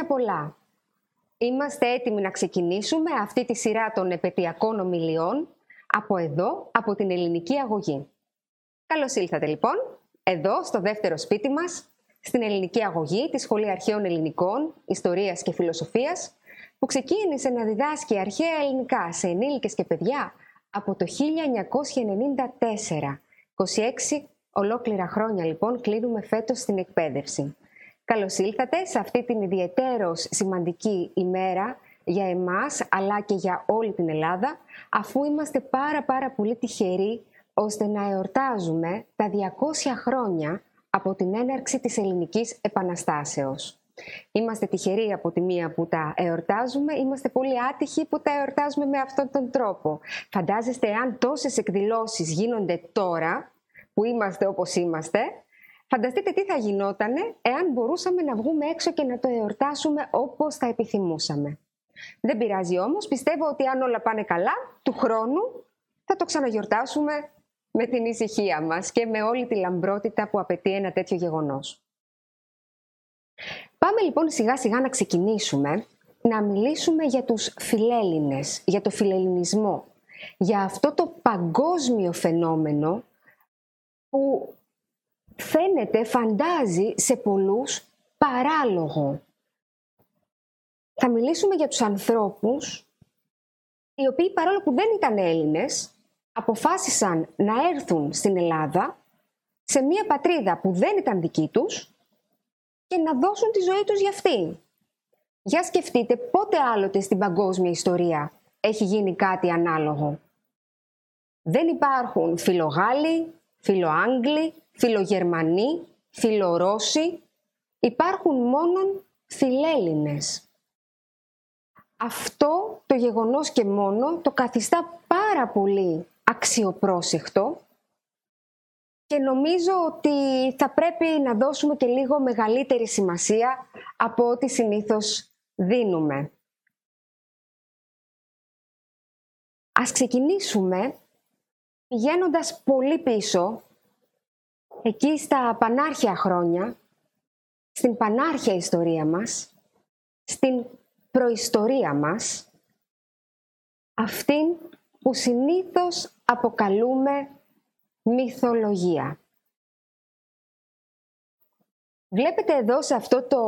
Χρόνια πολλά. Είμαστε έτοιμοι να ξεκινήσουμε αυτή τη σειρά των επαιτειακών ομιλιών από εδώ, από την ελληνική αγωγή. Καλώς ήλθατε λοιπόν, εδώ στο δεύτερο σπίτι μας, στην ελληνική αγωγή της Σχολή Αρχαίων Ελληνικών, Ιστορίας και Φιλοσοφίας, που ξεκίνησε να διδάσκει αρχαία ελληνικά σε ενήλικες και παιδιά από το 1994. 26 ολόκληρα χρόνια λοιπόν κλείνουμε φέτος στην εκπαίδευση. Καλώς ήλθατε σε αυτή την ιδιαιτέρως σημαντική ημέρα για εμάς αλλά και για όλη την Ελλάδα αφού είμαστε πάρα πάρα πολύ τυχεροί ώστε να εορτάζουμε τα 200 χρόνια από την έναρξη της Ελληνικής Επαναστάσεως. Είμαστε τυχεροί από τη μία που τα εορτάζουμε, είμαστε πολύ άτυχοι που τα εορτάζουμε με αυτόν τον τρόπο. Φαντάζεστε αν τόσες εκδηλώσεις γίνονται τώρα, που είμαστε όπως είμαστε, φανταστείτε τι θα γινότανε εάν μπορούσαμε να βγούμε έξω και να το εορτάσουμε όπως θα επιθυμούσαμε. Δεν πειράζει όμως, πιστεύω ότι αν όλα πάνε καλά, του χρόνου θα το ξαναγιορτάσουμε με την ησυχία μας και με όλη τη λαμπρότητα που απαιτεί ένα τέτοιο γεγονός. Πάμε λοιπόν σιγά σιγά να ξεκινήσουμε να μιλήσουμε για τους φιλέλληνες, για το φιλελληνισμό, για αυτό το παγκόσμιο φαινόμενο που φαίνεται, φαντάζει σε πολλούς παράλογο. Θα μιλήσουμε για τους ανθρώπους οι οποίοι παρόλο που δεν ήταν Έλληνες, αποφάσισαν να έρθουν στην Ελλάδα σε μια πατρίδα που δεν ήταν δική τους και να δώσουν τη ζωή τους για αυτή. Για σκεφτείτε πότε άλλοτε στην παγκόσμια ιστορία έχει γίνει κάτι ανάλογο. Δεν υπάρχουν φιλογάλοι, φιλοάγγλοι, φιλογερμανοί, φιλορώσοι. Υπάρχουν μόνον φιλέλληνες. Αυτό το γεγονός και μόνο το καθιστά πάρα πολύ αξιοπρόσεχτο και νομίζω ότι θα πρέπει να δώσουμε και λίγο μεγαλύτερη σημασία από ό,τι συνήθως δίνουμε. Ας ξεκινήσουμε πηγαίνοντας πολύ πίσω, εκεί στα πανάρχια χρόνια, στην πανάρχια ιστορία μας, στην προϊστορία μας, αυτήν που συνήθως αποκαλούμε μυθολογία. Βλέπετε εδώ σε αυτό το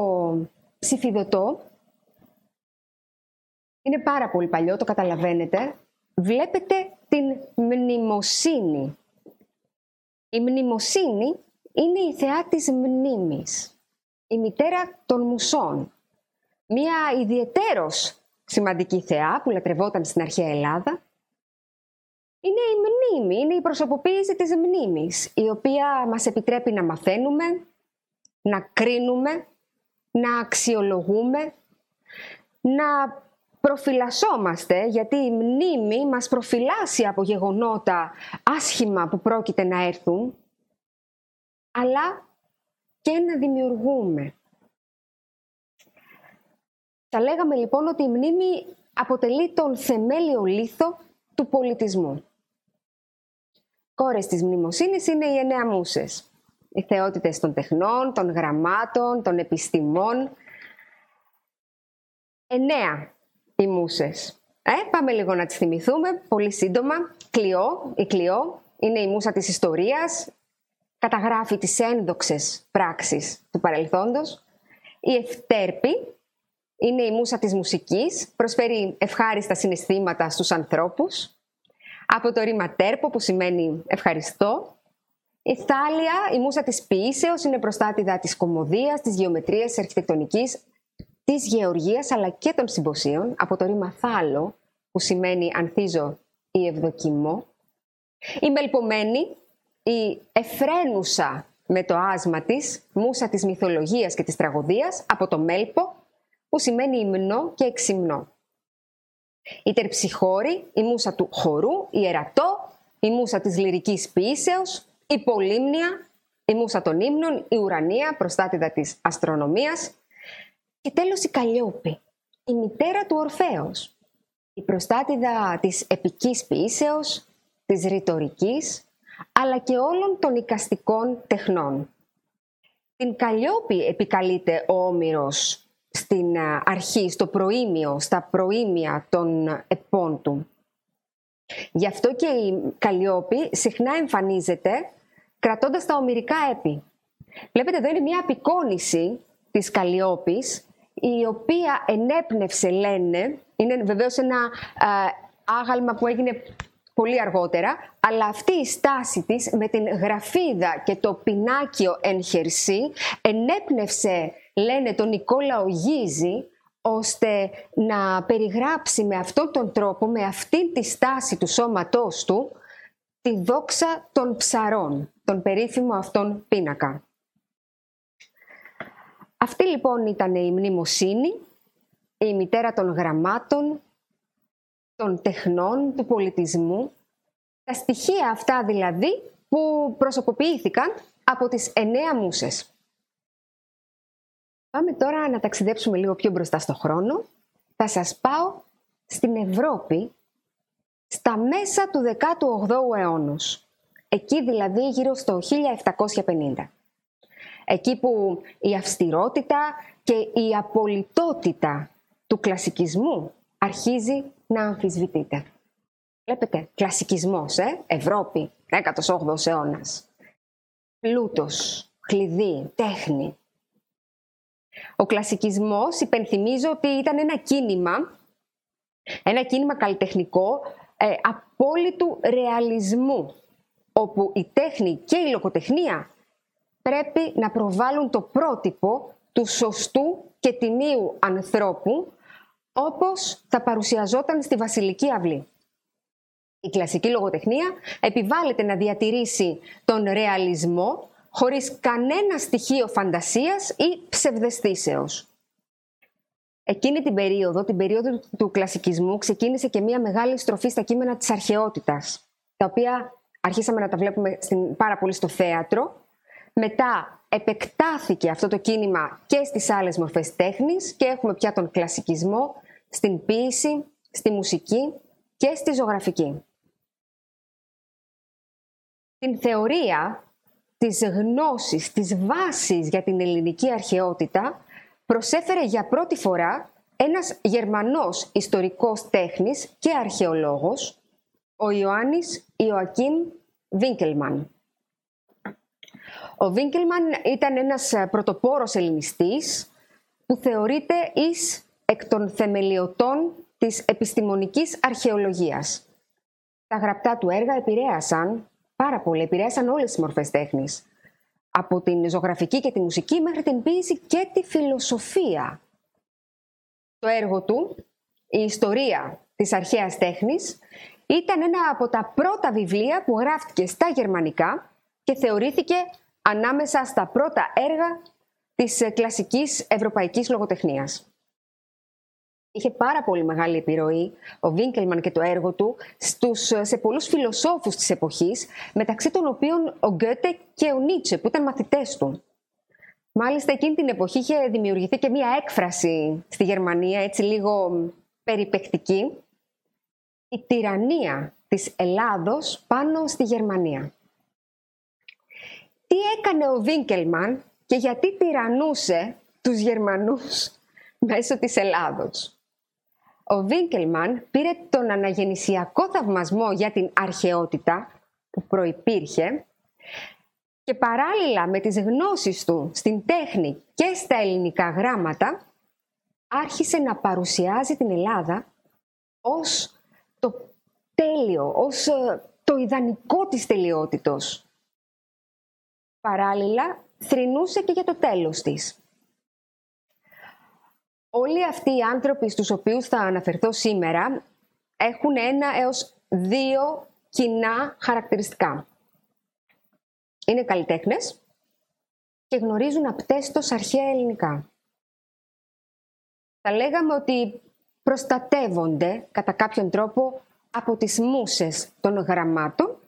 ψηφιδωτό, είναι πάρα πολύ παλιό, το καταλαβαίνετε, βλέπετε την μνημοσύνη. Η μνημοσύνη είναι η θεά της μνήμης, η μητέρα των μουσών. Μία ιδιαιτέρως σημαντική θεά που λατρευόταν στην αρχαία Ελλάδα είναι η μνήμη, είναι η προσωποποίηση της μνήμης, η οποία μας επιτρέπει να μαθαίνουμε, να κρίνουμε, να αξιολογούμε, να προφυλασσόμαστε, γιατί η μνήμη μας προφυλάσσει από γεγονότα άσχημα που πρόκειται να έρθουν, αλλά και να δημιουργούμε. Θα λέγαμε λοιπόν ότι η μνήμη αποτελεί τον θεμέλιο λίθο του πολιτισμού κόρες της μνημοσύνης είναι οι εννέα μουσες. Οι θεότητες των τεχνών, των γραμμάτων, των επιστημών. Εννέα οι μουσες. Ε, πάμε λίγο να τις θυμηθούμε, πολύ σύντομα. Κλειό, η Κλειό είναι η μουσα της ιστορίας, καταγράφει τις ένδοξες πράξεις του παρελθόντος. Η Ευτέρπη είναι η μουσα της μουσικής, προσφέρει ευχάριστα συναισθήματα στους ανθρώπους από το ρήμα τέρπο που σημαίνει ευχαριστώ. Η θάλια, η μουσα της ποιήσεως, είναι προστάτηδα της κομμωδίας, της γεωμετρίας, της αρχιτεκτονικής, της γεωργίας αλλά και των συμποσίων, από το ρήμα θάλο που σημαίνει ανθίζω ή ευδοκιμώ. Η μελπομένη, η εφραίνουσα με το άσμα της, μουσα της μυθολογίας και της τραγωδίας, από το μέλπο που σημαίνει υμνό και εξυμνό. Η τερψυχώρη, η μουσα του χορού, η ερατό, η μουσα της λυρικής ποιήσεως, η πολύμνια, η μουσα των ύμνων, η ουρανία, προστάτηδα της αστρονομίας και τέλος η καλλιόπη, η μητέρα του Ορφέως, η προστάτηδα της επικής ποιήσεως, της ρητορικής, αλλά και όλων των οικαστικών τεχνών. Την Καλλιόπη επικαλείται ο Όμηρος στην αρχή, στο προήμιο, στα προήμια των επών του. Γι' αυτό και η Καλλιόπη συχνά εμφανίζεται κρατώντας τα ομυρικά έπι. Βλέπετε εδώ είναι μια απεικόνηση της Καλλιόπης, η οποία ενέπνευσε, λένε, είναι βεβαίως ένα άγαλμα που έγινε πολύ αργότερα, αλλά αυτή η στάση της με την γραφίδα και το πινάκιο εν χερσί ενέπνευσε, λένε, τον Νικόλα Ογίζη, ώστε να περιγράψει με αυτόν τον τρόπο, με αυτή τη στάση του σώματός του, τη δόξα των ψαρών, τον περίφημο αυτόν πίνακα. Αυτή λοιπόν ήταν η μνημοσύνη, η μητέρα των γραμμάτων, των τεχνών, του πολιτισμού. Τα στοιχεία αυτά δηλαδή που προσωποποιήθηκαν από τις εννέα μουσες. Πάμε τώρα να ταξιδέψουμε λίγο πιο μπροστά στο χρόνο. Θα σας πάω στην Ευρώπη στα μέσα του 18ου αιώνος. Εκεί δηλαδή γύρω στο 1750. Εκεί που η αυστηρότητα και η απολυτότητα του κλασικισμού αρχίζει να αμφισβητείται. Βλέπετε, κλασικισμός, ε; Ευρώπη, 18ος αιώνας. Πλούτος, κλειδί, τέχνη. Ο κλασικισμός, υπενθυμίζω ότι ήταν ένα κίνημα, ένα κίνημα καλλιτεχνικό ε, απόλυτου ρεαλισμού, όπου η τέχνη και η λογοτεχνία πρέπει να προβάλλουν το πρότυπο του σωστού και τιμίου ανθρώπου όπως θα παρουσιαζόταν στη Βασιλική Αυλή. Η κλασική λογοτεχνία επιβάλλεται να διατηρήσει τον ρεαλισμό χωρίς κανένα στοιχείο φαντασίας ή ψευδεστήσεως. Εκείνη την περίοδο, την περίοδο του κλασικισμού, ξεκίνησε και μια μεγάλη στροφή στα κείμενα της αρχαιότητας, τα οποία αρχίσαμε να τα βλέπουμε στην, πάρα πολύ στο θέατρο. Μετά επεκτάθηκε αυτό το κίνημα και στις άλλες μορφές τέχνης και έχουμε πια τον κλασικισμό στην ποίηση, στη μουσική και στη ζωγραφική. Την θεωρία της γνώσης, της βάσης για την ελληνική αρχαιότητα προσέφερε για πρώτη φορά ένας Γερμανός ιστορικός τέχνης και αρχαιολόγος, ο Ιωάννης Ιωακίμ Βίνκελμαν. Ο Βίνκελμαν ήταν ένας πρωτοπόρος ελληνιστής που θεωρείται εις εκ των θεμελιωτών της επιστημονικής αρχαιολογίας. Τα γραπτά του έργα επηρέασαν πάρα πολύ, επηρέασαν όλες τις μορφές τέχνης. Από την ζωγραφική και τη μουσική μέχρι την ποίηση και τη φιλοσοφία. Το έργο του, η ιστορία της αρχαίας τέχνης, ήταν ένα από τα πρώτα βιβλία που γράφτηκε στα γερμανικά και θεωρήθηκε ανάμεσα στα πρώτα έργα της κλασικής ευρωπαϊκής λογοτεχνίας είχε πάρα πολύ μεγάλη επιρροή ο Βίνκελμαν και το έργο του στους, σε πολλούς φιλοσόφους της εποχής, μεταξύ των οποίων ο Γκέτε και ο Νίτσε, που ήταν μαθητές του. Μάλιστα εκείνη την εποχή είχε δημιουργηθεί και μία έκφραση στη Γερμανία, έτσι λίγο περιπεκτική, η τυραννία της Ελλάδος πάνω στη Γερμανία. Τι έκανε ο Βίνκελμαν και γιατί τυραννούσε τους Γερμανούς μέσω της Ελλάδος ο Βίνκελμαν πήρε τον αναγεννησιακό θαυμασμό για την αρχαιότητα που προϋπήρχε και παράλληλα με τις γνώσεις του στην τέχνη και στα ελληνικά γράμματα άρχισε να παρουσιάζει την Ελλάδα ως το τέλειο, ως ε, το ιδανικό της τελειότητος. Παράλληλα, θρηνούσε και για το τέλος της όλοι αυτοί οι άνθρωποι στους οποίους θα αναφερθώ σήμερα έχουν ένα έως δύο κοινά χαρακτηριστικά. Είναι καλλιτέχνες και γνωρίζουν απτέστος αρχαία ελληνικά. Θα λέγαμε ότι προστατεύονται κατά κάποιον τρόπο από τις μουσες των γραμμάτων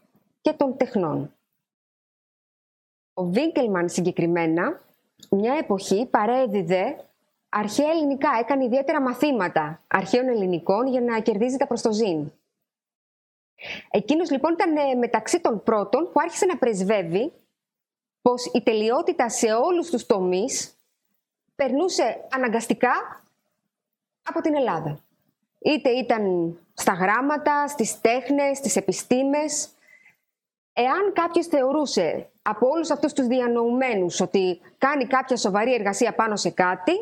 και των τεχνών. Ο Βίγκελμαν συγκεκριμένα μια εποχή παρέδιδε αρχαία ελληνικά, έκανε ιδιαίτερα μαθήματα αρχαίων ελληνικών για να κερδίζει τα προστοζήν. Εκείνος λοιπόν ήταν ε, μεταξύ των πρώτων που άρχισε να πρεσβεύει πως η τελειότητα σε όλους τους τομείς περνούσε αναγκαστικά από την Ελλάδα. Είτε ήταν στα γράμματα, στις τέχνες, στις επιστήμες. Εάν κάποιος θεωρούσε από όλους αυτούς τους διανοουμένους ότι κάνει κάποια σοβαρή εργασία πάνω σε κάτι,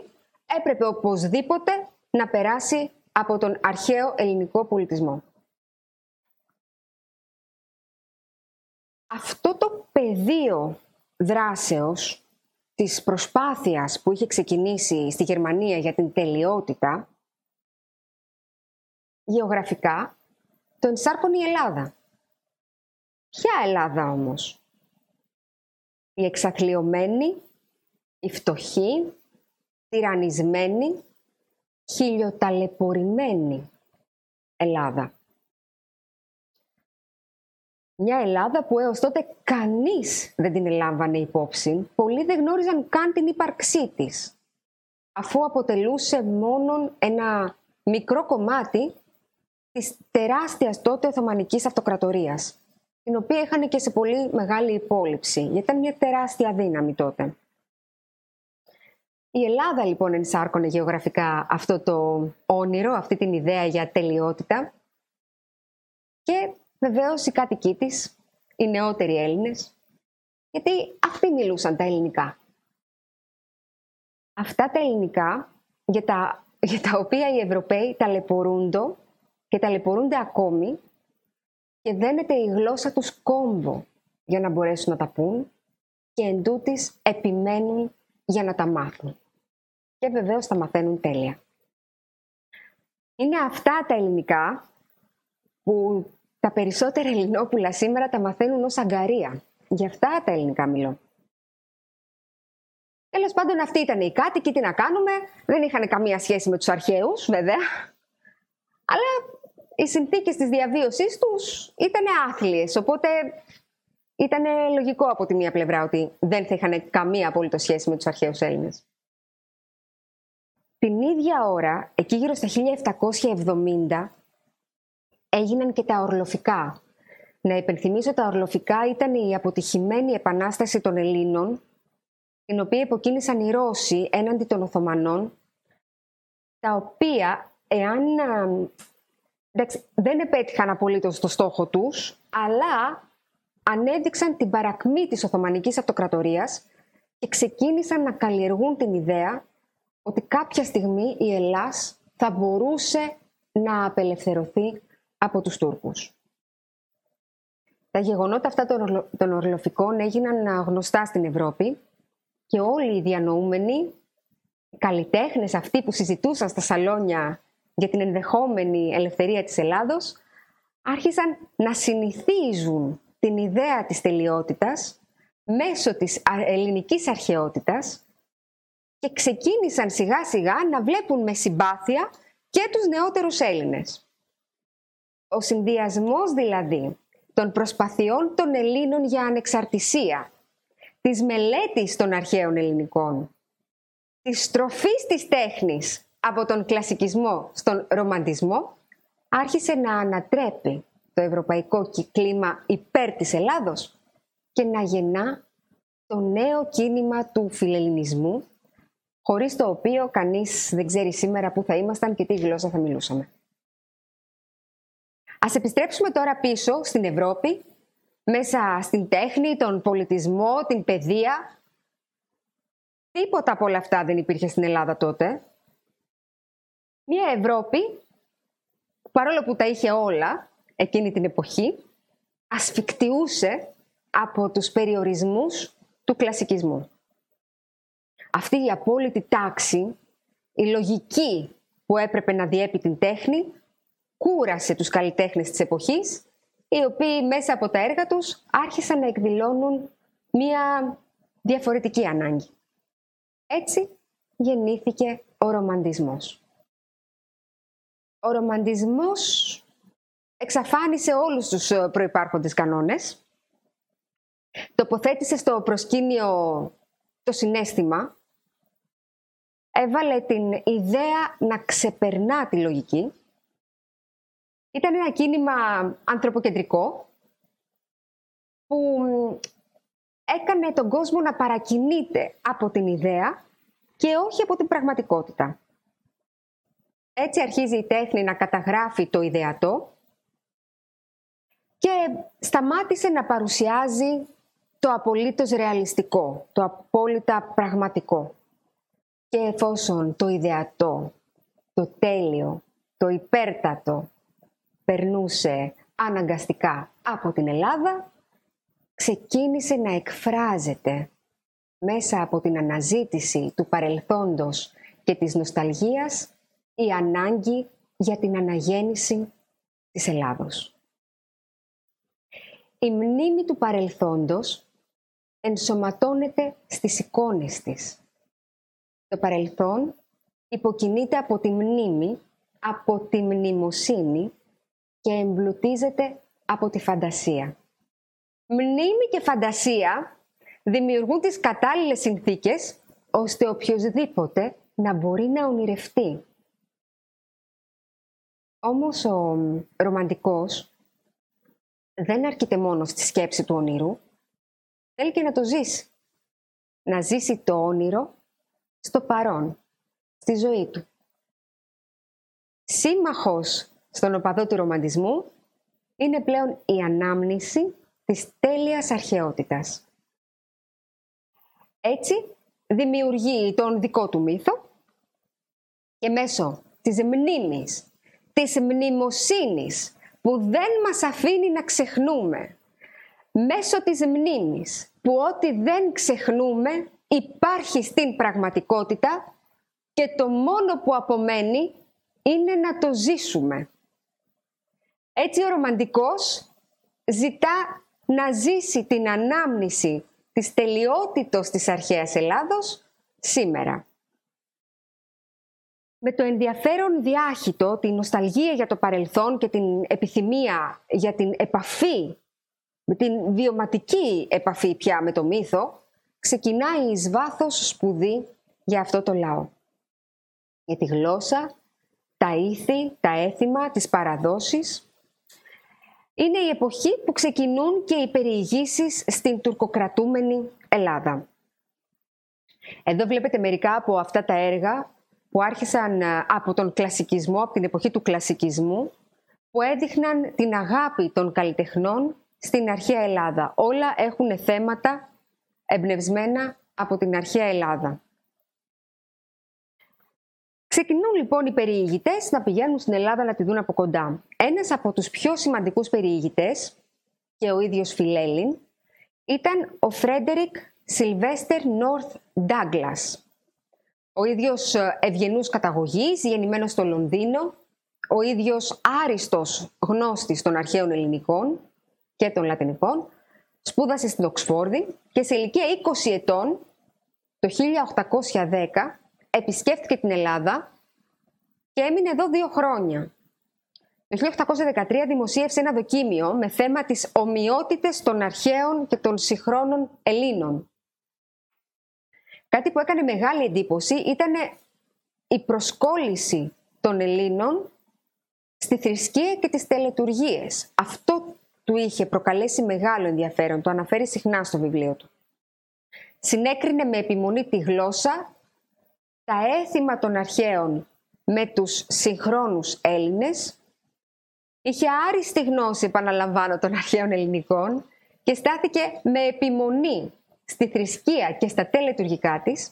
έπρεπε οπωσδήποτε να περάσει από τον αρχαίο ελληνικό πολιτισμό. Αυτό το πεδίο δράσεως της προσπάθειας που είχε ξεκινήσει στη Γερμανία για την τελειότητα, γεωγραφικά, το ενσάρκωνε η Ελλάδα. Ποια Ελλάδα όμως; Η εξαθλειωμένη, η φτωχή, τυραννισμένη, χιλιοταλαιπωρημένη Ελλάδα. Μια Ελλάδα που έως τότε κανείς δεν την ελάμβανε υπόψη, πολλοί δεν γνώριζαν καν την ύπαρξή της, αφού αποτελούσε μόνο ένα μικρό κομμάτι της τεράστιας τότε Οθωμανικής Αυτοκρατορίας, την οποία είχαν και σε πολύ μεγάλη υπόλοιψη, γιατί ήταν μια τεράστια δύναμη τότε. Η Ελλάδα λοιπόν ενσάρκωνε γεωγραφικά αυτό το όνειρο, αυτή την ιδέα για τελειότητα και Βεβαίως οι κάτοικοί της, οι νεότεροι Έλληνες, γιατί αυτοί μιλούσαν τα ελληνικά. Αυτά τα ελληνικά για τα, για τα οποία οι Ευρωπαίοι ταλαιπωρούνται και ταλαιπωρούνται ακόμη και δένεται η γλώσσα τους κόμβο για να μπορέσουν να τα πούν και εν επιμένουν για να τα μάθουν. Και βεβαίως τα μαθαίνουν τέλεια. Είναι αυτά τα ελληνικά που τα περισσότερα Ελληνόπουλα σήμερα τα μαθαίνουν ως αγκαρία. Γι' αυτά τα ελληνικά μιλώ. Τέλος πάντων, αυτοί ήταν οι κάτοικοι, τι να κάνουμε; Δεν είχαν καμία σχέση με τους αρχαίους, βέβαια. Αλλά οι συνθήκες της διαβίωσής τους ήταν άθλιες. Οπότε ήταν λογικό από τη μία πλευρά ότι δεν θα είχαν καμία απόλυτο σχέση με τους αρχαίους Έλληνες. Την ίδια ώρα, εκεί γύρω στα 1770, έγιναν και τα ορλοφικά. Να υπενθυμίσω τα ορλοφικά ήταν η αποτυχημένη επανάσταση των Ελλήνων, την οποία υποκίνησαν οι Ρώσοι έναντι των Οθωμανών, τα οποία, εάν εντάξει, δεν επέτυχαν απολύτως το στόχο τους, αλλά ανέδειξαν την παρακμή της Οθωμανικής Αυτοκρατορίας και ξεκίνησαν να καλλιεργούν την ιδέα ότι κάποια στιγμή η Ελλάς θα μπορούσε να απελευθερωθεί από τους Τούρκους. Τα γεγονότα αυτά των ορλοφικών έγιναν γνωστά στην Ευρώπη και όλοι οι διανοούμενοι, οι καλλιτέχνες αυτοί που συζητούσαν στα σαλόνια για την ενδεχόμενη ελευθερία της Ελλάδος, άρχισαν να συνηθίζουν την ιδέα της τελειότητας μέσω της ελληνικής αρχαιότητας και ξεκίνησαν σιγά σιγά να βλέπουν με συμπάθεια και τους νεότερους Έλληνες. Ο συνδυασμός δηλαδή των προσπαθειών των Ελλήνων για ανεξαρτησία, της μελέτης των αρχαίων ελληνικών, της στροφής της τέχνης από τον κλασικισμό στον ρομαντισμό, άρχισε να ανατρέπει το ευρωπαϊκό κλίμα υπέρ της Ελλάδος και να γεννά το νέο κίνημα του φιλελληνισμού, χωρίς το οποίο κανείς δεν ξέρει σήμερα πού θα ήμασταν και τι γλώσσα θα μιλούσαμε. Ας επιστρέψουμε τώρα πίσω στην Ευρώπη, μέσα στην τέχνη, τον πολιτισμό, την παιδεία. Τίποτα από όλα αυτά δεν υπήρχε στην Ελλάδα τότε. Μια Ευρώπη, παρόλο που τα είχε όλα εκείνη την εποχή, ασφικτιούσε από τους περιορισμούς του κλασικισμού. Αυτή η απόλυτη τάξη, η λογική που έπρεπε να διέπει την τέχνη, κούρασε τους καλλιτέχνες της εποχής, οι οποίοι μέσα από τα έργα τους άρχισαν να εκδηλώνουν μία διαφορετική ανάγκη. Έτσι γεννήθηκε ο ρομαντισμός. Ο ρομαντισμός εξαφάνισε όλους τους ε, προϋπάρχοντες κανόνες, τοποθέτησε στο προσκήνιο το συνέστημα, έβαλε την ιδέα να ξεπερνά τη λογική ήταν ένα κίνημα ανθρωποκεντρικό που έκανε τον κόσμο να παρακινείται από την ιδέα και όχι από την πραγματικότητα. Έτσι αρχίζει η τέχνη να καταγράφει το ιδεατό και σταμάτησε να παρουσιάζει το απολύτως ρεαλιστικό, το απόλυτα πραγματικό. Και εφόσον το ιδεατό, το τέλειο, το υπέρτατο περνούσε αναγκαστικά από την Ελλάδα, ξεκίνησε να εκφράζεται μέσα από την αναζήτηση του παρελθόντος και της νοσταλγίας η ανάγκη για την αναγέννηση της Ελλάδος. Η μνήμη του παρελθόντος ενσωματώνεται στις εικόνες της. Το παρελθόν υποκινείται από τη μνήμη, από τη μνημοσύνη και εμπλουτίζεται από τη φαντασία. Μνήμη και φαντασία δημιουργούν τις κατάλληλες συνθήκες ώστε οποιοδήποτε να μπορεί να ονειρευτεί. Όμως ο ρομαντικός δεν αρκείται μόνο στη σκέψη του όνειρου, θέλει και να το ζήσει. Να ζήσει το όνειρο στο παρόν, στη ζωή του. Σύμμαχος στον οπαδό του ρομαντισμού είναι πλέον η ανάμνηση της τέλειας αρχαιότητας. Έτσι, δημιουργεί τον δικό του μύθο και μέσω της μνήμης, της μνημοσύνης που δεν μας αφήνει να ξεχνούμε, μέσω της μνήμης που ό,τι δεν ξεχνούμε υπάρχει στην πραγματικότητα και το μόνο που απομένει είναι να το ζήσουμε. Έτσι ο ρομαντικός ζητά να ζήσει την ανάμνηση της τελειότητος της αρχαίας Ελλάδος σήμερα. Με το ενδιαφέρον διάχυτο, την νοσταλγία για το παρελθόν και την επιθυμία για την επαφή, με την βιωματική επαφή πια με το μύθο, ξεκινάει εις βάθος σπουδή για αυτό το λαό. Για τη γλώσσα, τα ήθη, τα έθιμα, τις παραδόσεις, είναι η εποχή που ξεκινούν και οι περιηγήσεις στην τουρκοκρατούμενη Ελλάδα. Εδώ βλέπετε μερικά από αυτά τα έργα που άρχισαν ε, από τον κλασικισμό, από την εποχή του κλασικισμού, που έδειχναν την αγάπη των καλλιτεχνών στην αρχαία Ελλάδα. Όλα έχουν θέματα εμπνευσμένα από την αρχαία Ελλάδα. Ξεκινούν λοιπόν οι περιηγητές να πηγαίνουν στην Ελλάδα να τη δουν από κοντά. Ένας από τους πιο σημαντικούς περιηγητές και ο ίδιος Φιλέλλην ήταν ο Φρέντερικ Σιλβέστερ Νόρθ Ντάγκλας. Ο ίδιος ε, ευγενούς καταγωγής, γεννημένος στο Λονδίνο, ο ίδιος άριστος γνώστης των αρχαίων ελληνικών και των λατινικών, σπούδασε στην Οξφόρδη και σε ηλικία 20 ετών, το 1810, επισκέφθηκε την Ελλάδα και έμεινε εδώ δύο χρόνια. Το 1813 δημοσίευσε ένα δοκίμιο με θέμα τις ομοιότητες των αρχαίων και των συγχρόνων Ελλήνων. Κάτι που έκανε μεγάλη εντύπωση ήταν η προσκόλληση των Ελλήνων στη θρησκεία και τις τελετουργίες. Αυτό του είχε προκαλέσει μεγάλο ενδιαφέρον, το αναφέρει συχνά στο βιβλίο του. Συνέκρινε με επιμονή τη γλώσσα, τα έθιμα των αρχαίων με τους συγχρόνους Έλληνες, είχε άριστη γνώση, επαναλαμβάνω, των αρχαίων ελληνικών και στάθηκε με επιμονή στη θρησκεία και στα τελετουργικά της,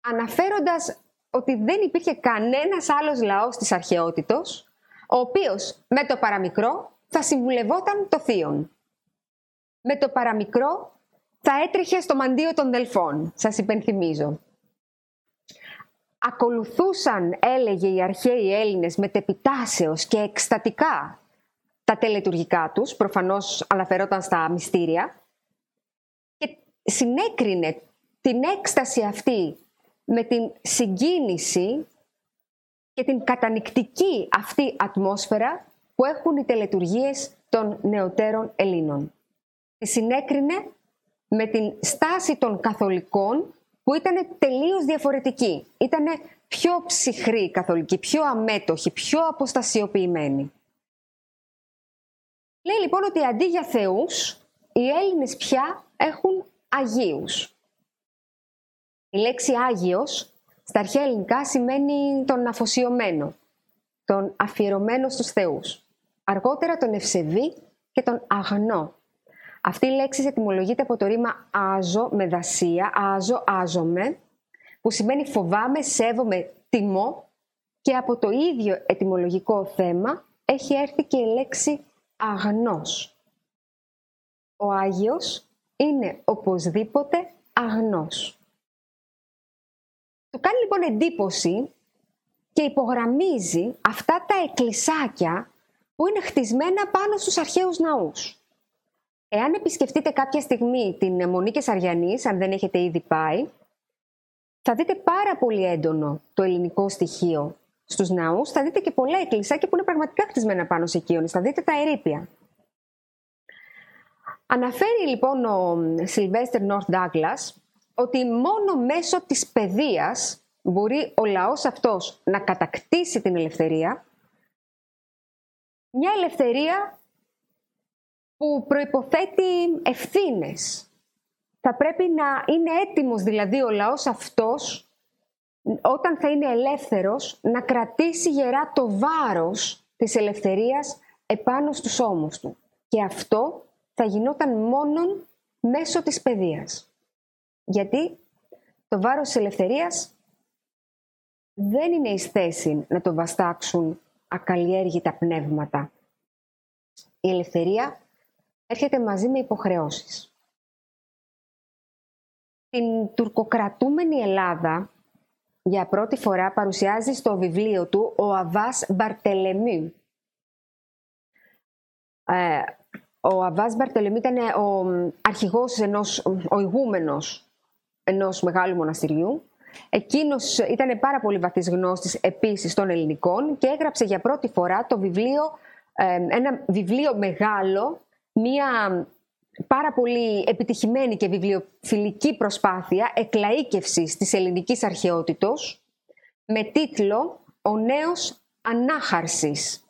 αναφέροντας ότι δεν υπήρχε κανένας άλλος λαός της αρχαιότητος, ο οποίος με το παραμικρό θα συμβουλευόταν το θείον. Με το παραμικρό θα έτρεχε στο μαντίο των Δελφών, σας υπενθυμίζω. Ακολουθούσαν, έλεγε οι αρχαίοι Έλληνες, μετεπιτάσεως και εκστατικά τα τελετουργικά τους, προφανώς αναφερόταν στα μυστήρια, και συνέκρινε την έκσταση αυτή με την συγκίνηση και την κατανικτική αυτή ατμόσφαιρα που έχουν οι τελετουργίες των νεωτέρων Ελλήνων. Τη συνέκρινε με την στάση των καθολικών που ήταν τελείως διαφορετική. Ήταν πιο ψυχρή καθολική, πιο αμέτωχη, πιο αποστασιοποιημένη. Λέει λοιπόν ότι αντί για θεούς, οι Έλληνες πια έχουν Αγίους. Η λέξη Άγιος στα αρχαία ελληνικά σημαίνει τον αφοσιωμένο, τον αφιερωμένο στους θεούς. Αργότερα τον ευσεβή και τον αγνό. Αυτή η λέξη ετοιμολογείται από το ρήμα άζω με δασία, άζω, άζομαι, που σημαίνει φοβάμαι, σέβομαι, τιμώ και από το ίδιο ετοιμολογικό θέμα έχει έρθει και η λέξη αγνός. Ο Άγιος είναι οπωσδήποτε αγνός. Του κάνει λοιπόν εντύπωση και υπογραμμίζει αυτά τα εκκλησάκια που είναι χτισμένα πάνω στους αρχαίους ναούς. Εάν επισκεφτείτε κάποια στιγμή την Μονή Κεσαριανής, αν δεν έχετε ήδη πάει, θα δείτε πάρα πολύ έντονο το ελληνικό στοιχείο στους ναούς. Θα δείτε και πολλά εκκλησάκια που είναι πραγματικά χτισμένα πάνω σε οικείονες. Θα δείτε τα ερήπια. Αναφέρει λοιπόν ο Σιλβέστερ Νόρθ Ντάγκλας ότι μόνο μέσω της παιδείας μπορεί ο λαός αυτός να κατακτήσει την ελευθερία, μια ελευθερία που προϋποθέτει ευθύνες. Θα πρέπει να είναι έτοιμος δηλαδή ο λαός αυτός όταν θα είναι ελεύθερος να κρατήσει γερά το βάρος της ελευθερίας επάνω στους ώμους του. Και αυτό θα γινόταν μόνον μέσω της παιδείας. Γιατί το βάρος της ελευθερίας δεν είναι εις θέση να το βαστάξουν ακαλλιέργητα πνεύματα. Η ελευθερία έρχεται μαζί με υποχρεώσεις. Την τουρκοκρατούμενη Ελλάδα για πρώτη φορά παρουσιάζει στο βιβλίο του ο Αβάς Μπαρτελεμί. Ε, ο Αβάς Μπαρτελεμί ήταν ο αρχηγός ενός, ο ηγούμενος ενός μεγάλου μοναστηριού. Εκείνος ήταν πάρα πολύ βαθύς γνώστης επίσης των ελληνικών και έγραψε για πρώτη φορά το βιβλίο, ε, ένα βιβλίο μεγάλο, μία πάρα πολύ επιτυχημένη και βιβλιοφιλική προσπάθεια εκλαΐκευσης της ελληνικής αρχαιότητος με τίτλο «Ο νέος ανάχαρσης».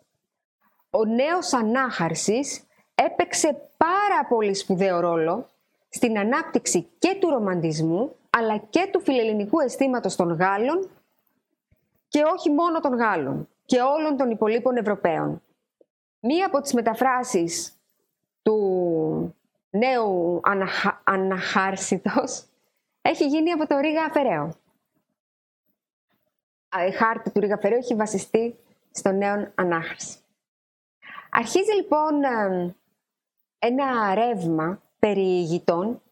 Ο νέος ανάχαρσης έπαιξε πάρα πολύ σπουδαίο ρόλο στην ανάπτυξη και του ρομαντισμού αλλά και του φιλελληνικού αισθήματος των Γάλλων και όχι μόνο των Γάλλων και όλων των υπολείπων Ευρωπαίων. Μία από τις μεταφράσεις του νέου αναχα... αναχάρσιτος έχει γίνει από το Ρίγα Αφαιρέο. Η χάρτη του Ρίγα Αφαιρέου έχει βασιστεί στο νέο ανάχαρση. Αρχίζει λοιπόν ένα ρεύμα περί ηγητών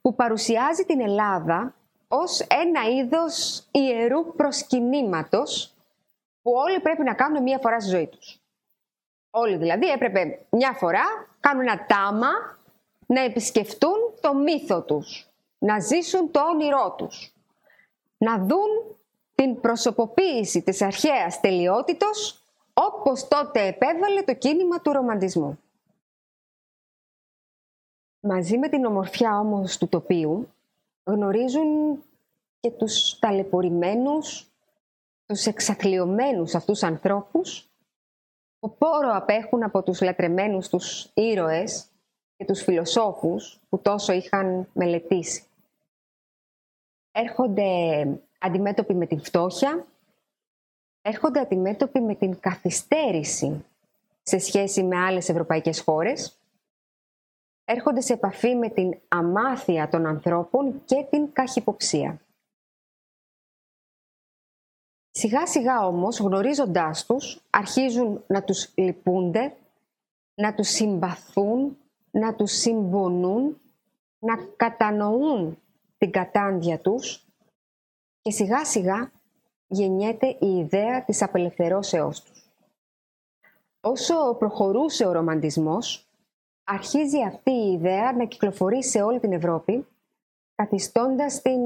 που παρουσιάζει την Ελλάδα ως ένα είδος ιερού προσκυνήματος που όλοι πρέπει να κάνουν μία φορά στη ζωή τους. Όλοι δηλαδή έπρεπε μια φορά κάνουν ένα τάμα να επισκεφτούν το μύθο τους, να ζήσουν το όνειρό τους, να δουν την προσωποποίηση της αρχαίας τελειότητος όπως τότε επέβαλε το κίνημα του ρομαντισμού. Μαζί με την ομορφιά όμως του τοπίου γνωρίζουν και τους ταλαιπωρημένους, τους εξαθλειωμένους αυτούς ανθρώπους που πόρο απέχουν από τους λατρεμένους τους ήρωες και τους φιλοσόφους που τόσο είχαν μελετήσει. Έρχονται αντιμέτωποι με την φτώχεια, έρχονται αντιμέτωποι με την καθυστέρηση σε σχέση με άλλες ευρωπαϊκές χώρες, έρχονται σε επαφή με την αμάθεια των ανθρώπων και την καχυποψία. Σιγά σιγά όμως, γνωρίζοντάς τους, αρχίζουν να τους λυπούνται, να τους συμπαθούν, να τους συμπονούν, να κατανοούν την κατάντια τους και σιγά σιγά γεννιέται η ιδέα της απελευθερώσεώς τους. Όσο προχωρούσε ο ρομαντισμός, αρχίζει αυτή η ιδέα να κυκλοφορεί σε όλη την Ευρώπη, καθιστώντας την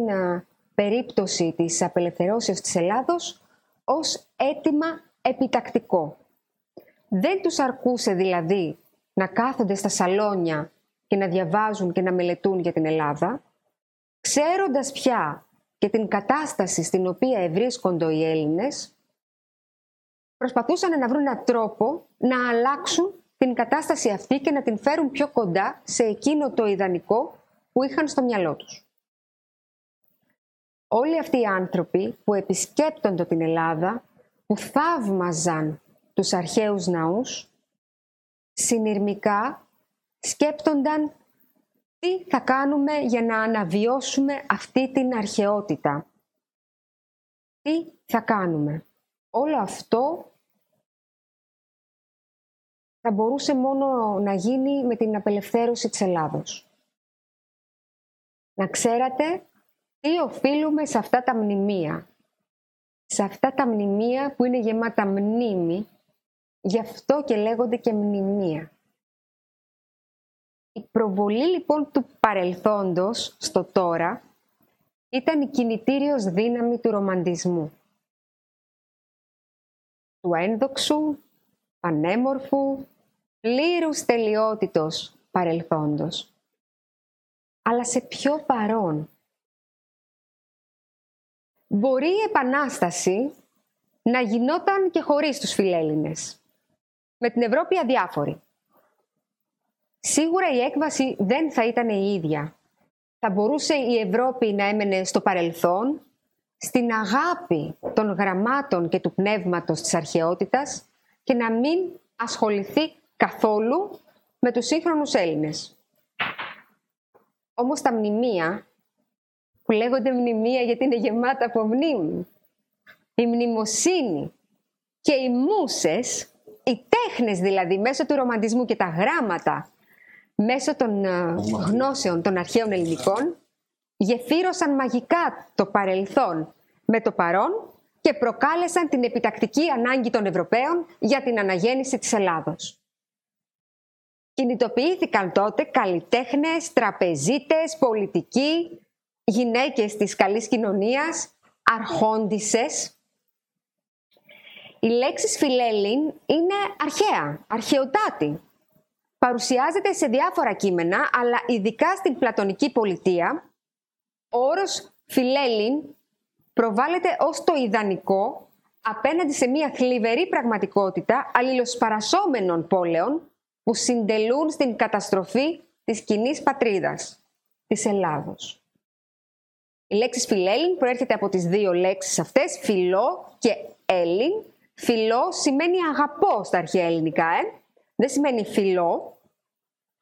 περίπτωση της απελευθερώσεως της Ελλάδος ως αίτημα επιτακτικό. Δεν τους αρκούσε δηλαδή να κάθονται στα σαλόνια και να διαβάζουν και να μελετούν για την Ελλάδα, ξέροντας πια και την κατάσταση στην οποία ευρίσκονται οι Έλληνες, προσπαθούσαν να βρουν έναν τρόπο να αλλάξουν την κατάσταση αυτή και να την φέρουν πιο κοντά σε εκείνο το ιδανικό που είχαν στο μυαλό τους. όλοι αυτοί οι άνθρωποι που επισκέπτονται την Ελλάδα, που θαύμαζαν τους αρχαίους ναούς, συνειρμικά σκέπτονταν τι θα κάνουμε για να αναβιώσουμε αυτή την αρχαιότητα. Τι θα κάνουμε. Όλο αυτό θα μπορούσε μόνο να γίνει με την απελευθέρωση της Ελλάδος. Να ξέρατε τι οφείλουμε σε αυτά τα μνημεία. Σε αυτά τα μνημεία που είναι γεμάτα μνήμη, γι' αυτό και λέγονται και μνημεία. Η προβολή λοιπόν του παρελθόντος στο τώρα ήταν η κινητήριος δύναμη του ρομαντισμού. Του ένδοξου, πανέμορφου, πλήρους τελειότητος παρελθόντος. Αλλά σε ποιο παρόν; Μπορεί η Επανάσταση να γινόταν και χωρίς τους φιλέλληνες. Με την Ευρώπη αδιάφορη. Σίγουρα η έκβαση δεν θα ήταν η ίδια. Θα μπορούσε η Ευρώπη να έμενε στο παρελθόν, στην αγάπη των γραμμάτων και του πνεύματος της αρχαιότητας και να μην ασχοληθεί καθόλου με τους σύγχρονους Έλληνες. Όμως τα μνημεία, που λέγονται μνημεία γιατί είναι γεμάτα από μνήμη, η μνημοσύνη και οι μουσες, οι τέχνες δηλαδή, μέσω του ρομαντισμού και τα γράμματα, μέσω των ε, γνώσεων των αρχαίων ελληνικών, γεφύρωσαν μαγικά το παρελθόν με το παρόν και προκάλεσαν την επιτακτική ανάγκη των Ευρωπαίων για την αναγέννηση της Ελλάδος. Κινητοποιήθηκαν τότε καλλιτέχνες, τραπεζίτες, πολιτικοί, γυναίκες της καλής κοινωνίας, αρχόντισες. Η λέξης φιλέλλην είναι αρχαία, αρχαιοτάτη. Παρουσιάζεται σε διάφορα κείμενα, αλλά ειδικά στην πλατωνική πολιτεία, ο όρος φιλέλλην προβάλλεται ως το ιδανικό απέναντι σε μια θλιβερή πραγματικότητα αλληλοσπαρασόμενων πόλεων που συντελούν στην καταστροφή της κοινής πατρίδας, της Ελλάδος. Η λέξη φιλέλλην προέρχεται από τις δύο λέξεις αυτές, φιλό και έλλην. Φιλό σημαίνει αγαπώ στα αρχαία ελληνικά, ε. Δεν σημαίνει φιλό,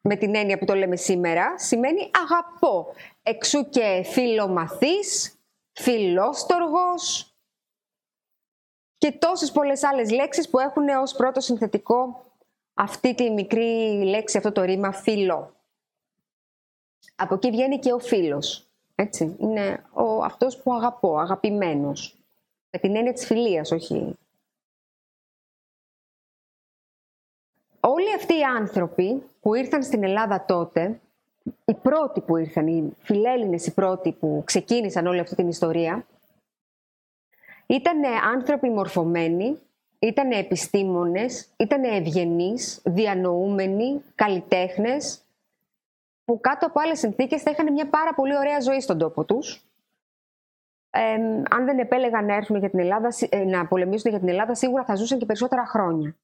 με την έννοια που το λέμε σήμερα, σημαίνει αγαπώ. Εξού και φιλομαθής, φιλόστοργος και τόσες πολλές άλλες λέξεις που έχουν ως πρώτο συνθετικό αυτή τη μικρή λέξη, αυτό το ρήμα φίλο. Από εκεί βγαίνει και ο φίλος. Έτσι. Είναι ο, αυτός που αγαπώ, αγαπημένος. Με την έννοια της φιλίας, όχι. Όλοι αυτοί οι άνθρωποι που ήρθαν στην Ελλάδα τότε, οι πρώτοι που ήρθαν, οι φιλέλληνες οι πρώτοι που ξεκίνησαν όλη αυτή την ιστορία, ήταν άνθρωποι μορφωμένοι, ήταν επιστήμονες, ήταν ευγενείς, διανοούμενοι, καλλιτέχνες, που κάτω από άλλες συνθήκες θα είχαν μια πάρα πολύ ωραία ζωή στον τόπο τους. αν δεν επέλεγαν να έρθουν για την Ελλάδα, ε, να πολεμήσουν για την Ελλάδα, σίγουρα θα ζούσαν και περισσότερα χρόνια.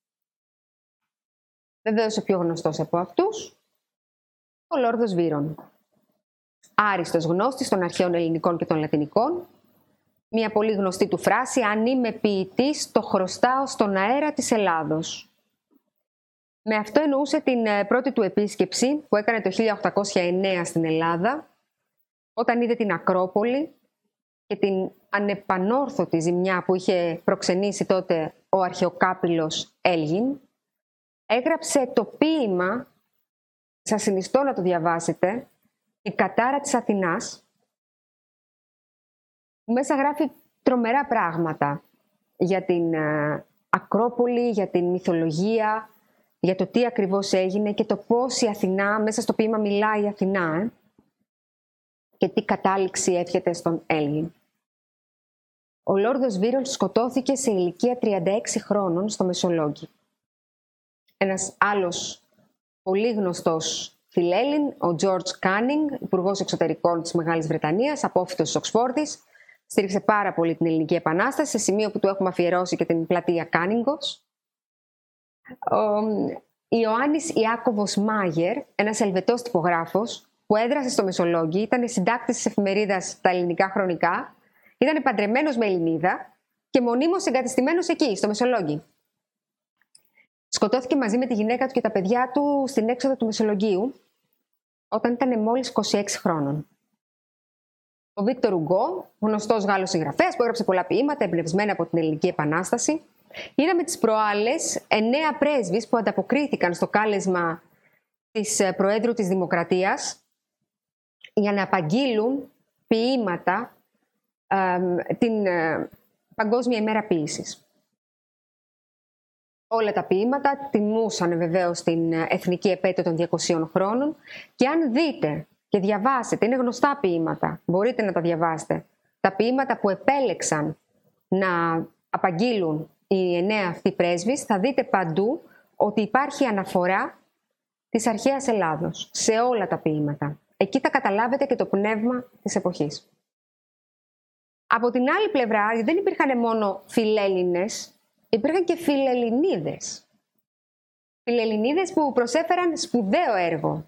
Βεβαίως ο πιο γνωστός από αυτούς, ο Λόρδος Βύρον. Άριστος γνώστης των αρχαίων ελληνικών και των λατινικών, μια πολύ γνωστή του φράση «Αν είμαι ποιητής, το χρωστάω στον αέρα της Ελλάδος». Με αυτό εννοούσε την ε, πρώτη του επίσκεψη που έκανε το 1809 στην Ελλάδα, όταν είδε την Ακρόπολη και την ανεπανόρθωτη ζημιά που είχε προξενήσει τότε ο αρχαιοκάπηλος Έλγιν, έγραψε το ποίημα, σας συνιστώ να το διαβάσετε, «Η κατάρα της Αθηνάς», μέσα γράφει τρομερά πράγματα για την ε, Ακρόπολη, για την μυθολογία, για το τι ακριβώς έγινε και το πώς η Αθηνά, μέσα στο ποίημα μιλάει η Αθηνά ε, και τι κατάληξη εύχεται στον Έλλην. Ο Λόρδος Βίρον σκοτώθηκε σε ηλικία 36 χρόνων στο Μεσολόγγι. Ένας άλλος πολύ γνωστός φιλέλλην, ο George Κάνινγκ, υπουργός Εξωτερικών της Μεγάλης Βρετανίας, απόφοιτος της Οξφόρδης, στήριξε πάρα πολύ την Ελληνική Επανάσταση, σε σημείο που του έχουμε αφιερώσει και την πλατεία Κάνιγκος. Ο Ιωάννης Ιάκωβος Μάγερ, ένας ελβετός τυπογράφος, που έδρασε στο Μεσολόγγι, ήταν συντάκτης της εφημερίδας «Τα Ελληνικά Χρονικά», Ήταν παντρεμένος με Ελληνίδα και μονίμως εγκατεστημένος εκεί, στο Μεσολόγγι. Σκοτώθηκε μαζί με τη γυναίκα του και τα παιδιά του στην έξοδο του Μεσολογγίου όταν ήταν μόλις 26 χρόνων. Ο Βίκτορ Ουγκό, γνωστός Γάλλος συγγραφέας που έγραψε πολλά ποίηματα εμπνευσμένα από την Ελληνική Επανάσταση, είδαμε τις προάλλες εννέα πρέσβεις που ανταποκρίθηκαν στο κάλεσμα της ε, Προέδρου της Δημοκρατίας για να απαγγείλουν ποίηματα την ε, Παγκόσμια ημέρα ποίησης. Όλα τα ποίηματα τιμούσαν βεβαίως την ε, εθνική επέτειο των 200 χρόνων και αν δείτε και διαβάσετε, είναι γνωστά ποίηματα, μπορείτε να τα διαβάσετε, τα ποίηματα που επέλεξαν να απαγγείλουν οι εννέα αυτοί πρέσβεις, θα δείτε παντού ότι υπάρχει αναφορά της αρχαίας Ελλάδος σε όλα τα ποίηματα. Εκεί θα καταλάβετε και το πνεύμα της εποχής. Από την άλλη πλευρά δεν υπήρχαν μόνο φιλέλληνες, υπήρχαν και φιλελληνίδες. Φιλελληνίδες που προσέφεραν σπουδαίο έργο.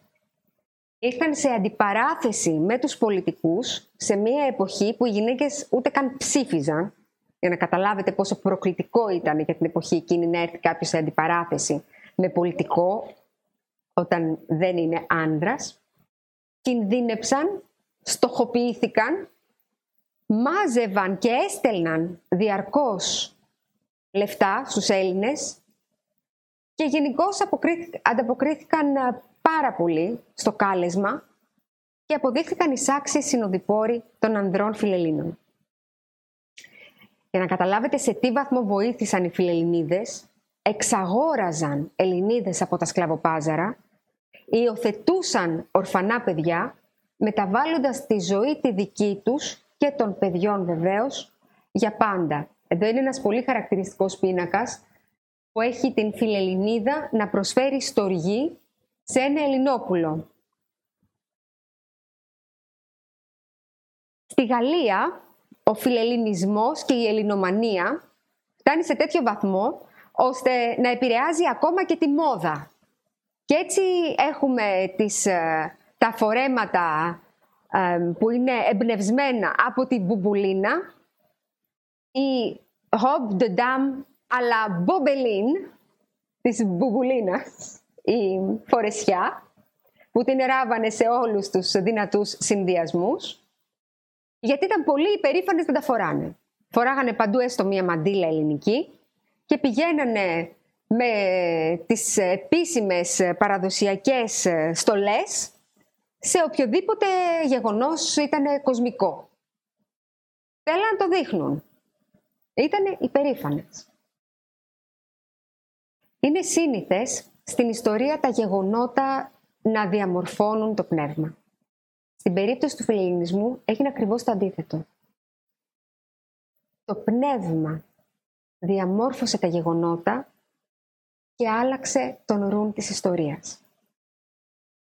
Ήρθαν σε αντιπαράθεση με τους πολιτικούς σε μια εποχή που οι γυναίκες ούτε καν ψήφιζαν, για να καταλάβετε πόσο προκλητικό ήταν για την εποχή εκείνη να έρθει κάποιος σε αντιπαράθεση με πολιτικό, όταν δεν είναι άνδρας. Κινδύνεψαν, στοχοποιήθηκαν, μάζευαν και έστελναν διαρκώς λεφτά στους Έλληνες και γενικώ ανταποκρίθηκαν ε, πάρα πολύ στο κάλεσμα και αποδείχθηκαν εισάξιοι συνοδοιπόροι των ανδρών φιλελλήνων. Για να καταλάβετε σε τι βαθμό βοήθησαν οι φιλελληνίδες, εξαγόραζαν Ελληνίδες από τα σκλαβοπάζαρα, υιοθετούσαν ορφανά παιδιά, μεταβάλλοντας τη ζωή τη δική τους και των παιδιών βεβαίως για πάντα εδώ είναι ένας πολύ χαρακτηριστικός πίνακας που έχει την φιλελληνίδα να προσφέρει στοργή σε ένα Ελληνόπουλο. Στη Γαλλία, ο φιλελληνισμός και η ελληνομανία φτάνει σε τέτοιο βαθμό ώστε να επηρεάζει ακόμα και τη μόδα. Και έτσι έχουμε τις, ε, τα φορέματα ε, που είναι εμπνευσμένα από την μπουμπουλίνα η robe de dame à la Bobelin της Μπουγουλίνας, η φορεσιά, που την ράβανε σε όλους τους δυνατούς συνδυασμούς, γιατί ήταν πολύ υπερήφανες να τα φοράνε. Φοράγανε παντού έστω μία μαντήλα ελληνική και πηγαίνανε με τις επίσημες παραδοσιακές στολές σε οποιοδήποτε γεγονός ήταν κοσμικό. Θέλαν να το δείχνουν. Ήταν υπερήφανες. Είναι σύνηθες στην ιστορία τα γεγονότα να διαμορφώνουν το πνεύμα. Στην περίπτωση του φιλελληνισμού έγινε ακριβώς το αντίθετο. Το πνεύμα διαμόρφωσε τα γεγονότα και άλλαξε τον ρούν της ιστορίας.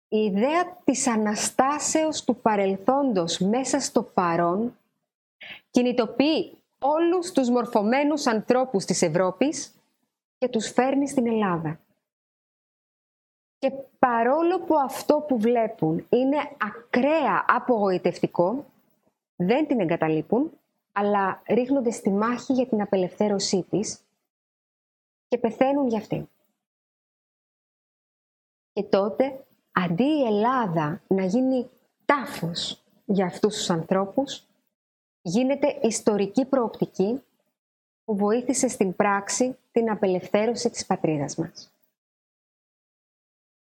Η ιδέα της αναστάσεως του παρελθόντος μέσα στο παρόν κινητοποιεί όλους τους μορφωμένους ανθρώπους της Ευρώπης και τους φέρνει στην Ελλάδα. Και παρόλο που αυτό που βλέπουν είναι ακραία απογοητευτικό, δεν την εγκαταλείπουν, αλλά ρίχνονται στη μάχη για την απελευθέρωσή της και πεθαίνουν για αυτή. Και τότε, αντί η Ελλάδα να γίνει τάφος για αυτούς τους ανθρώπους, γίνεται ιστορική προοπτική που βοήθησε στην πράξη την απελευθέρωση της πατρίδας μας.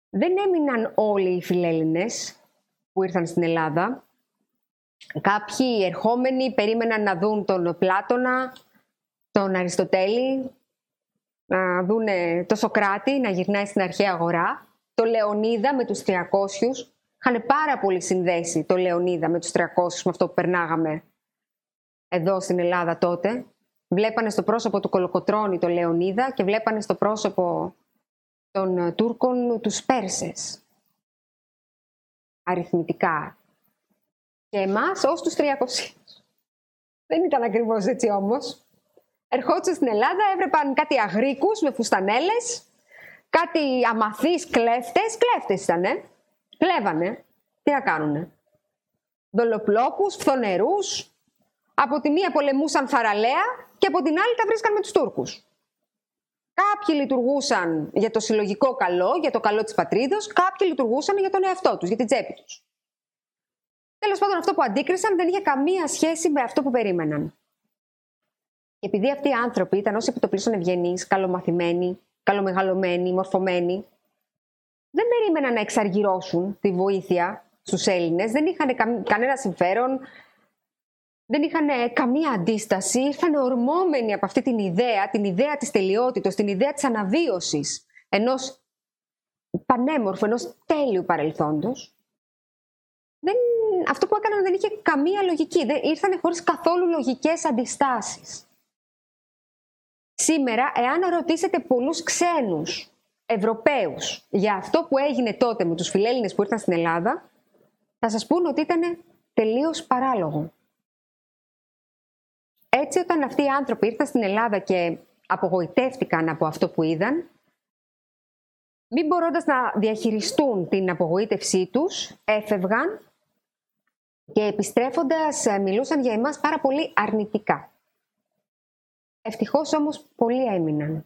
Δεν έμειναν όλοι οι φιλέλληνες που ήρθαν στην Ελλάδα. Κάποιοι ερχόμενοι περίμεναν να δουν τον Πλάτωνα, τον Αριστοτέλη, να δουν το Σοκράτη να γυρνάει στην αρχαία αγορά, το Λεωνίδα με τους 300. Είχαν πάρα πολύ συνδέσεις το Λεωνίδα με τους 300 με αυτό που περνάγαμε εδώ στην Ελλάδα τότε. Βλέπανε στο πρόσωπο του Κολοκοτρώνη το Λεωνίδα και βλέπανε στο πρόσωπο των ε, Τούρκων τους Πέρσες. Αριθμητικά. Και εμάς ως τους 300. Δεν ήταν ακριβώς έτσι όμως. Ερχόντουσαν στην Ελλάδα, έβλεπαν κάτι αγρίκους με φουστανέλες, κάτι αμαθείς κλέφτες, κλέφτες ήτανε, κλέβανε. Τι να κάνουνε. Δολοπλόκους, φθονερούς, Από τη μία πολεμούσαν θαραλέα και από την άλλη τα βρίσκαν με τους Τούρκους. Κάποιοι λειτουργούσαν για το συλλογικό καλό, για το καλό της πατρίδος, κάποιοι λειτουργούσαν για τον εαυτό τους, για την τσέπη τους. Τέλος πάντων, αυτό που αντίκρισαν δεν είχε καμία σχέση με αυτό που περίμεναν. Και επειδή αυτοί οι άνθρωποι ήταν ω επιτοπλίστων ευγενείς, καλομαθημένοι, καλομεγαλωμένοι, μορφωμένοι, δεν περίμεναν να εξαργυρώσουν τη βοήθεια στους Έλληνες, δεν είχαν κανένα συμφέρον, δεν είχαν καμία αντίσταση, ήρθαν ορμόμενοι από αυτή την ιδέα, την ιδέα της τελειότητος, την ιδέα της αναβίωσης ενός πανέμορφου, ενός τέλειου παρελθόντος. Δεν, αυτό που έκαναν δεν είχε καμία λογική, δεν, ήρθαν χωρίς καθόλου λογικές αντιστάσεις. Σήμερα, εάν ρωτήσετε πολλούς ξένους Ευρωπαίους για αυτό που έγινε τότε με τους φιλέλληνες που ήρθαν στην Ελλάδα, θα σας πούν ότι ήταν τελείως παράλογο. Έτσι όταν αυτοί οι άνθρωποι ήρθαν στην Ελλάδα και απογοητεύτηκαν από αυτό που είδαν, μην μπορώντας να διαχειριστούν την απογοήτευσή τους, έφευγαν και επιστρέφοντας μιλούσαν για εμάς πάρα πολύ αρνητικά. Ευτυχώς όμως πολλοί έμειναν.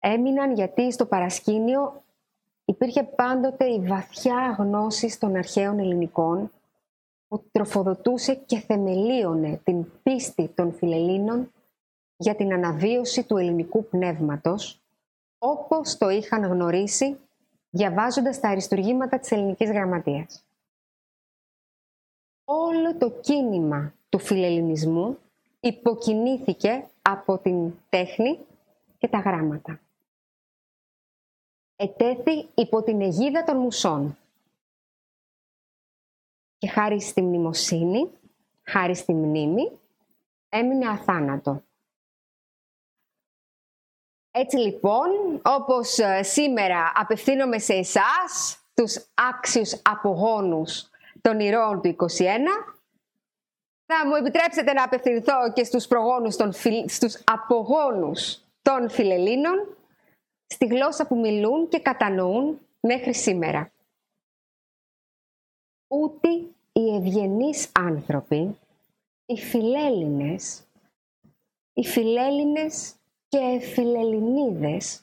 Έμειναν γιατί στο παρασκήνιο υπήρχε πάντοτε η βαθιά γνώση των αρχαίων ελληνικών που τροφοδοτούσε και θεμελίωνε την πίστη των φιλελλήνων για την αναβίωση του ελληνικού πνεύματος, όπως το είχαν γνωρίσει διαβάζοντας τα αριστουργήματα της ελληνικής γραμματείας. Όλο το κίνημα του φιλελληνισμού υποκινήθηκε από την τέχνη και τα γράμματα. Ετέθη υπό την αιγίδα των μουσών. Και χάρη στη μνημοσύνη, χάρη στη μνήμη, έμεινε αθάνατο. Έτσι λοιπόν, όπως ε, σήμερα απευθύνομαι σε εσάς, τους άξιους απογόνους των ηρώων του 21, θα μου επιτρέψετε να απευθυνθώ και στους, προγόνους των, στους απογόνους των φιλελλήνων, στη γλώσσα που μιλούν και κατανοούν μέχρι σήμερα. Ούτε οι ευγενείς άνθρωποι, οι φιλέλληνες, οι φιλέλληνες και φιλελληνίδες,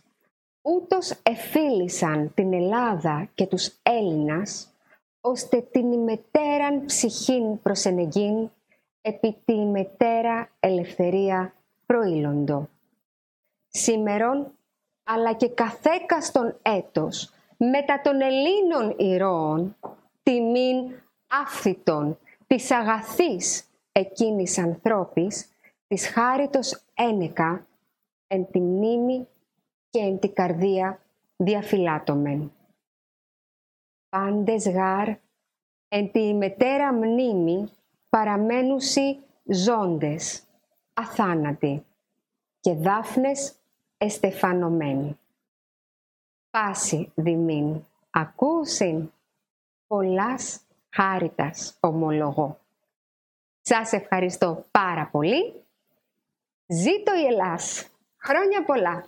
ούτως εφίλησαν την Ελλάδα και τους Έλληνας, ώστε την ημετέραν ψυχήν προσενεγήν επί τη μετέρα ελευθερία προήλοντο. Σήμερον, αλλά και καθέκαστον έτος, μετά των Ελλήνων ηρώων, τιμήν άφθητον της αγαθής εκείνης ανθρώπης, της χάριτος ένεκα, εν τη μνήμη και εν τη καρδία διαφυλάτωμεν. Πάντες γάρ, εν τη μετέρα μνήμη παραμένουσι ζώντες, αθάνατοι και δάφνες εστεφανωμένοι. Πάση δημήν ακούσιν πολλάς χάριτας, ομολογώ. Σας ευχαριστώ πάρα πολύ. Ζήτω η Ελλάς. Χρόνια πολλά.